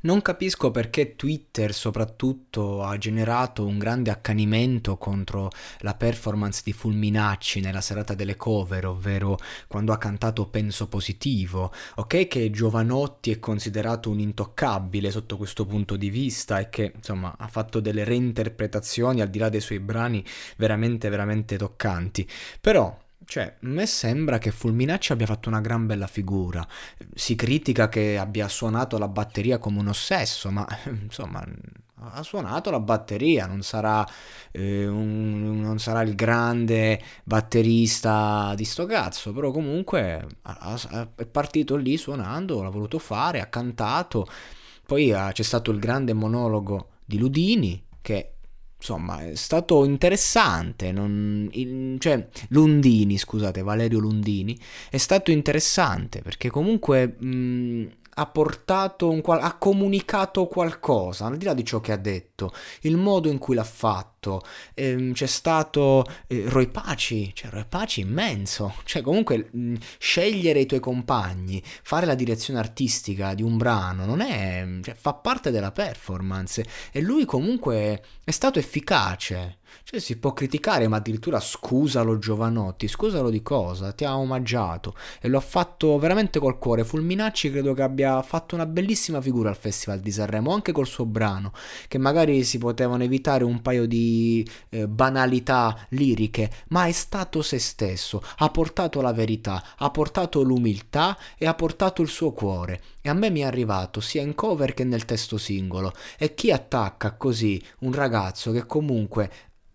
Non capisco perché Twitter soprattutto ha generato un grande accanimento contro la performance di Fulminacci nella serata delle cover, ovvero quando ha cantato Penso Positivo. Ok che Giovanotti è considerato un intoccabile sotto questo punto di vista e che insomma ha fatto delle reinterpretazioni al di là dei suoi brani veramente veramente toccanti. Però cioè, a me sembra che Fulminacci abbia fatto una gran bella figura. Si critica che abbia suonato la batteria come un ossesso, ma insomma, ha suonato la batteria, non sarà, eh, un, non sarà il grande batterista di sto cazzo, però comunque è partito lì suonando, l'ha voluto fare, ha cantato. Poi c'è stato il grande monologo di Ludini che insomma, è stato interessante. Non, il, cioè, Lundini, scusate, Valerio Lundini, è stato interessante perché comunque mh, ha portato un ha comunicato qualcosa, al di là di ciò che ha detto, il modo in cui l'ha fatto. Ehm, c'è stato eh, Roy Paci, cioè Roy Paci immenso, cioè comunque mh, scegliere i tuoi compagni, fare la direzione artistica di un brano non è cioè, fa parte della performance e lui comunque è stato efficace. Cioè si può criticare, ma addirittura scusalo Giovanotti, scusalo di cosa? Ti ha omaggiato e lo ha fatto veramente col cuore. Fulminacci credo che abbia fatto una bellissima figura al Festival di Sanremo, anche col suo brano, che magari si potevano evitare un paio di eh, banalità liriche, ma è stato se stesso, ha portato la verità, ha portato l'umiltà e ha portato il suo cuore. E a me mi è arrivato sia in cover che nel testo singolo. E chi attacca così un ragazzo che comunque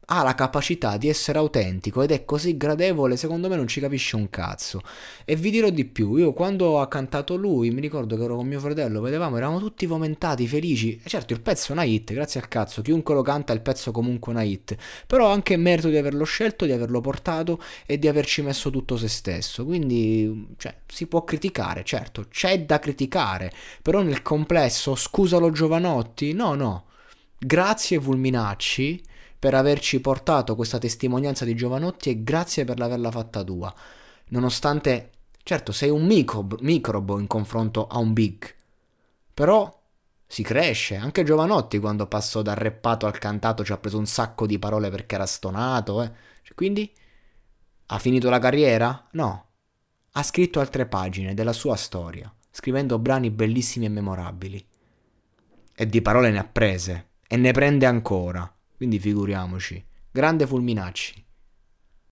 ha la capacità di essere autentico ed è così gradevole, secondo me non ci capisce un cazzo. E vi dirò di più, io quando ha cantato lui, mi ricordo che ero con mio fratello, vedevamo, eravamo tutti fomentati, felici. E certo, il pezzo è una hit, grazie al cazzo, chiunque lo canta il pezzo è comunque una hit. Però anche merito di averlo scelto, di averlo portato e di averci messo tutto se stesso. Quindi, cioè, si può criticare, certo, c'è da criticare, però nel complesso, scusalo Giovanotti, no, no. Grazie Vulminacci per averci portato questa testimonianza di Giovanotti e grazie per averla fatta tua. Nonostante, certo, sei un microbo, microbo in confronto a un big, però si cresce. Anche Giovanotti quando passò dal reppato al cantato ci ha preso un sacco di parole perché era stonato, eh. Quindi ha finito la carriera? No. Ha scritto altre pagine della sua storia, scrivendo brani bellissimi e memorabili. E di parole ne ha prese e ne prende ancora. Quindi figuriamoci. Grande Fulminacci.